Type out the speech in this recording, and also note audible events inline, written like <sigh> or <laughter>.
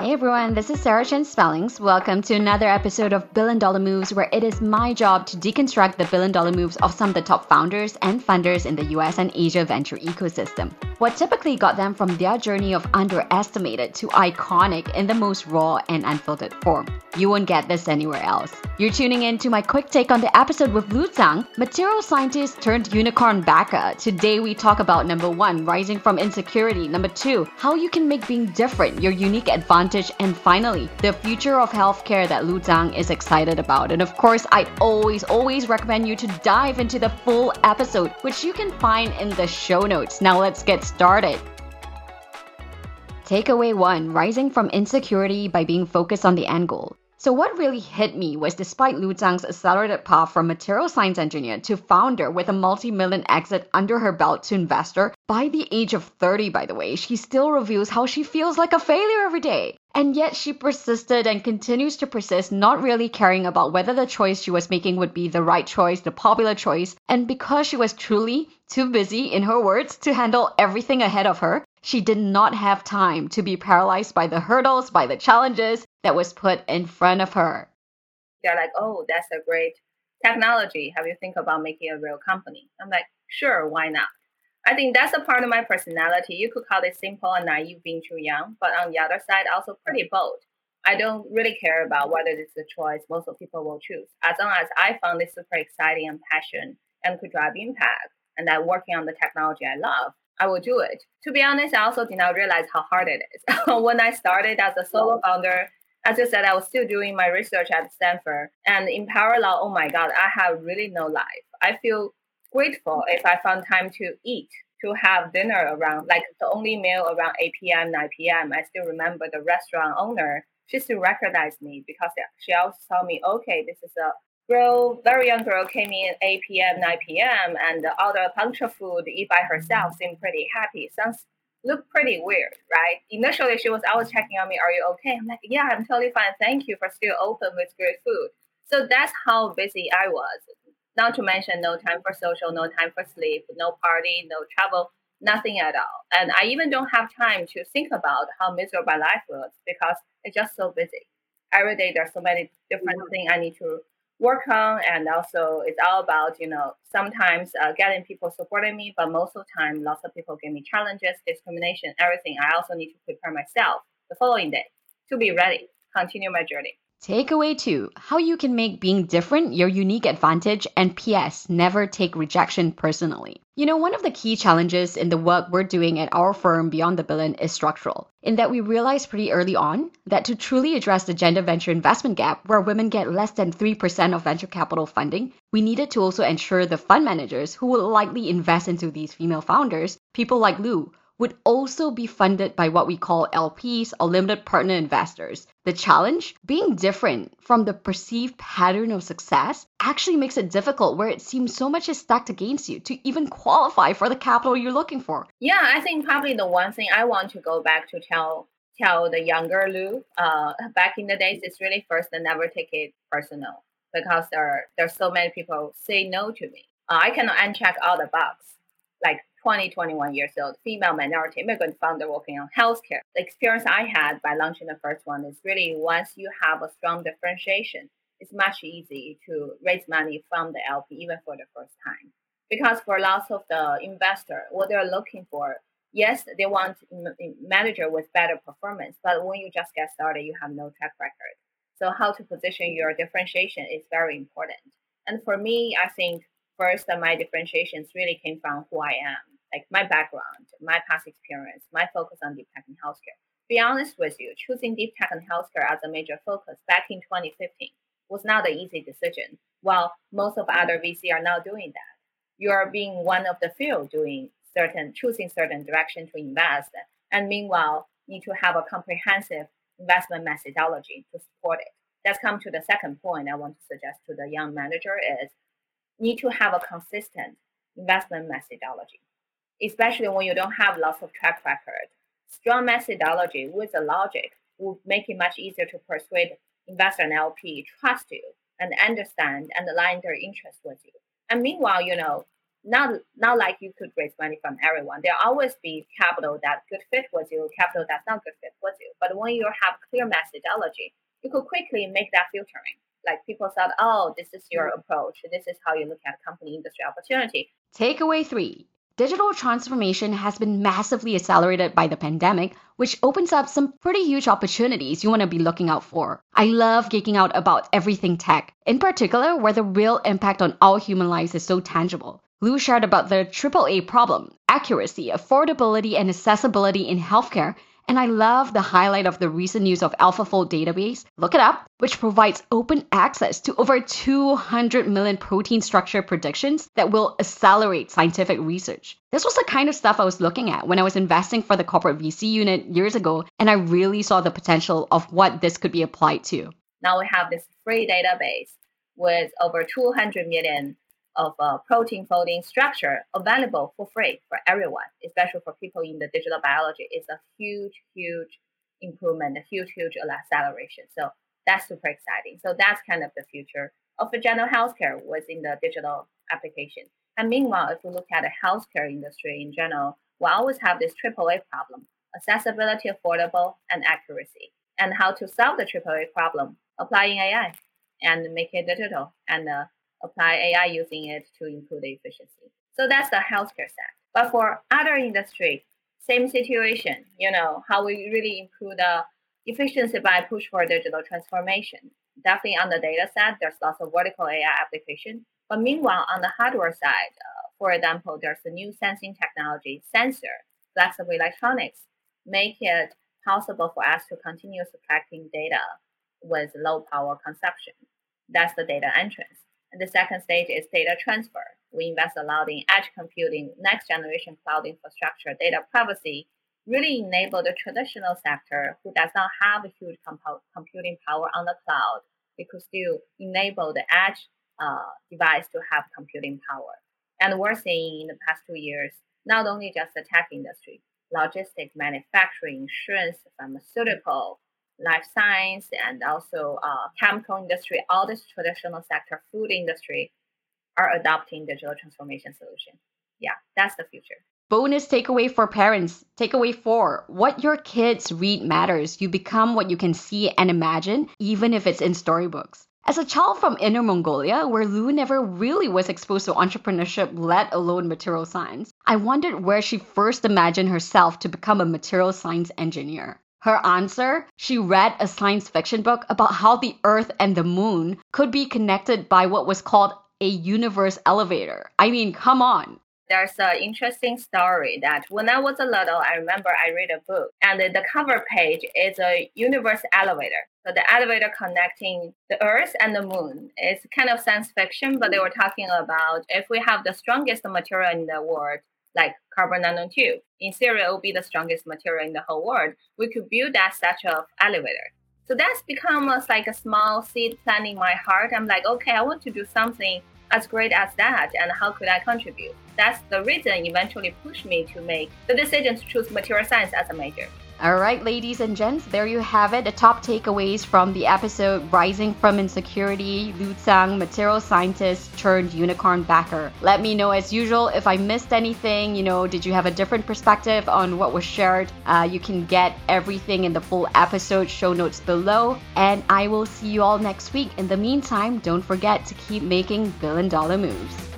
Hey everyone, this is Sarah Chen Spellings. Welcome to another episode of Billion Dollar Moves, where it is my job to deconstruct the billion dollar moves of some of the top founders and funders in the US and Asia venture ecosystem. What typically got them from their journey of underestimated to iconic in the most raw and unfiltered form. You won't get this anywhere else. You're tuning in to my quick take on the episode with Lu Zhang, material scientist turned unicorn backer. Today we talk about number one, rising from insecurity. Number two, how you can make being different your unique advantage. And finally, the future of healthcare that Lu Zhang is excited about. And of course, I'd always, always recommend you to dive into the full episode, which you can find in the show notes. Now let's get started. Takeaway 1 Rising from insecurity by being focused on the end goal. So, what really hit me was despite Lu Zhang's accelerated path from material science engineer to founder with a multi million exit under her belt to investor, by the age of 30, by the way, she still reveals how she feels like a failure every day. And yet she persisted and continues to persist, not really caring about whether the choice she was making would be the right choice, the popular choice. And because she was truly too busy, in her words, to handle everything ahead of her, she did not have time to be paralyzed by the hurdles, by the challenges that was put in front of her. They're like, oh, that's a great technology. Have you think about making a real company? I'm like, sure, why not? I think that's a part of my personality. You could call it simple and naive being too young, but on the other side, also pretty bold. I don't really care about whether it's a choice most of people will choose. As long as I found this super exciting and passion and could drive impact and that working on the technology I love, I will do it. To be honest, I also did not realize how hard it is. <laughs> when I started as a solo founder, as I said, I was still doing my research at Stanford. And in parallel, oh my God, I have really no life. I feel grateful if I found time to eat, to have dinner around, like the only meal around 8 p.m., 9 p.m. I still remember the restaurant owner, she still recognized me because she also told me, okay, this is a girl, very young girl came in 8 p.m., 9 p.m., and ordered of food, eat by herself, seemed pretty happy. Sounds looked pretty weird, right? Initially, she was always checking on me, "Are you okay?" I'm like, "Yeah, I'm totally fine. Thank you for still open with good food." So that's how busy I was. Not to mention, no time for social, no time for sleep, no party, no travel, nothing at all. And I even don't have time to think about how miserable my life was because it's just so busy. Every day, there's so many different things I need to work on and also it's all about you know sometimes uh, getting people supporting me but most of the time lots of people give me challenges discrimination everything i also need to prepare myself the following day to be ready continue my journey Takeaway two how you can make being different your unique advantage, and PS, never take rejection personally. You know, one of the key challenges in the work we're doing at our firm Beyond the Billion is structural, in that we realized pretty early on that to truly address the gender venture investment gap, where women get less than 3% of venture capital funding, we needed to also ensure the fund managers who will likely invest into these female founders, people like Lu, would also be funded by what we call LPs or limited partner investors. The challenge, being different from the perceived pattern of success, actually makes it difficult where it seems so much is stacked against you to even qualify for the capital you're looking for. Yeah, I think probably the one thing I want to go back to tell tell the younger Lu uh, back in the days is really first and never take it personal because there there's so many people say no to me. Uh, I cannot uncheck all the box like 20, 21 years old, female minority immigrant founder working on healthcare. The experience I had by launching the first one is really once you have a strong differentiation, it's much easier to raise money from the LP even for the first time. Because for lots of the investor, what they're looking for, yes, they want a manager with better performance, but when you just get started, you have no track record. So how to position your differentiation is very important. And for me, I think first my differentiations really came from who I am, like my background, my past experience, my focus on deep tech and healthcare. To be honest with you, choosing deep tech and healthcare as a major focus back in 2015 was not an easy decision. While most of other VC are now doing that, you're being one of the few doing certain, choosing certain direction to invest, and meanwhile need to have a comprehensive investment methodology to support it. Let's come to the second point I want to suggest to the young manager is need to have a consistent investment methodology, especially when you don't have lots of track record. Strong methodology with the logic will make it much easier to persuade investor and LP trust you and understand and align their interest with you. And meanwhile, you know, not not like you could raise money from everyone. There always be capital that could fit with you, capital that's not good fit with you. But when you have clear methodology, you could quickly make that filtering. Like people thought, oh, this is your mm. approach. This is how you look at company industry opportunity. Takeaway three digital transformation has been massively accelerated by the pandemic, which opens up some pretty huge opportunities you want to be looking out for. I love geeking out about everything tech, in particular, where the real impact on all human lives is so tangible. Lu shared about the AAA problem accuracy, affordability, and accessibility in healthcare and I love the highlight of the recent use of AlphaFold database, look it up, which provides open access to over 200 million protein structure predictions that will accelerate scientific research. This was the kind of stuff I was looking at when I was investing for the corporate VC unit years ago, and I really saw the potential of what this could be applied to. Now we have this free database with over 200 million of uh, protein folding structure available for free for everyone, especially for people in the digital biology, is a huge, huge improvement, a huge, huge acceleration. So that's super exciting. So that's kind of the future of the general healthcare within the digital application. And meanwhile, if we look at the healthcare industry in general, we always have this AAA problem, accessibility, affordable, and accuracy. And how to solve the AAA problem, applying AI and making it digital and uh, apply AI using it to improve the efficiency. So that's the healthcare side. But for other industry, same situation, you know, how we really improve the efficiency by push for digital transformation. Definitely on the data side, there's lots of vertical AI application. But meanwhile, on the hardware side, uh, for example, there's a new sensing technology, sensor, flexible electronics, make it possible for us to continue collecting data with low power consumption. That's the data entrance. And the second stage is data transfer. We invest a lot in edge computing, next generation cloud infrastructure, data privacy, really enable the traditional sector who does not have a huge comp- computing power on the cloud. We could still enable the edge uh, device to have computing power. And we're seeing in the past two years, not only just the tech industry, logistics, manufacturing, insurance, pharmaceutical, life science and also uh, chemical industry, all this traditional sector, food industry, are adopting digital transformation solution. Yeah, that's the future. Bonus takeaway for parents. Takeaway four what your kids read matters. You become what you can see and imagine, even if it's in storybooks. As a child from Inner Mongolia, where Lu never really was exposed to entrepreneurship, let alone material science, I wondered where she first imagined herself to become a material science engineer. Her answer? She read a science fiction book about how the Earth and the Moon could be connected by what was called a universe elevator. I mean, come on. There's an interesting story that when I was a little, I remember I read a book and the cover page is a universe elevator. So the elevator connecting the Earth and the Moon. It's kind of science fiction, but they were talking about if we have the strongest material in the world, like carbon nanotube. In theory, it will be the strongest material in the whole world. We could build that such of elevator. So that's become a, like a small seed planting my heart. I'm like, okay, I want to do something as great as that, and how could I contribute? That's the reason eventually pushed me to make the decision to choose material science as a major. All right, ladies and gents, there you have it. The top takeaways from the episode Rising from Insecurity, Lu Zhang, material scientist turned unicorn backer. Let me know as usual if I missed anything. You know, did you have a different perspective on what was shared? Uh, you can get everything in the full episode show notes below. And I will see you all next week. In the meantime, don't forget to keep making billion dollar moves.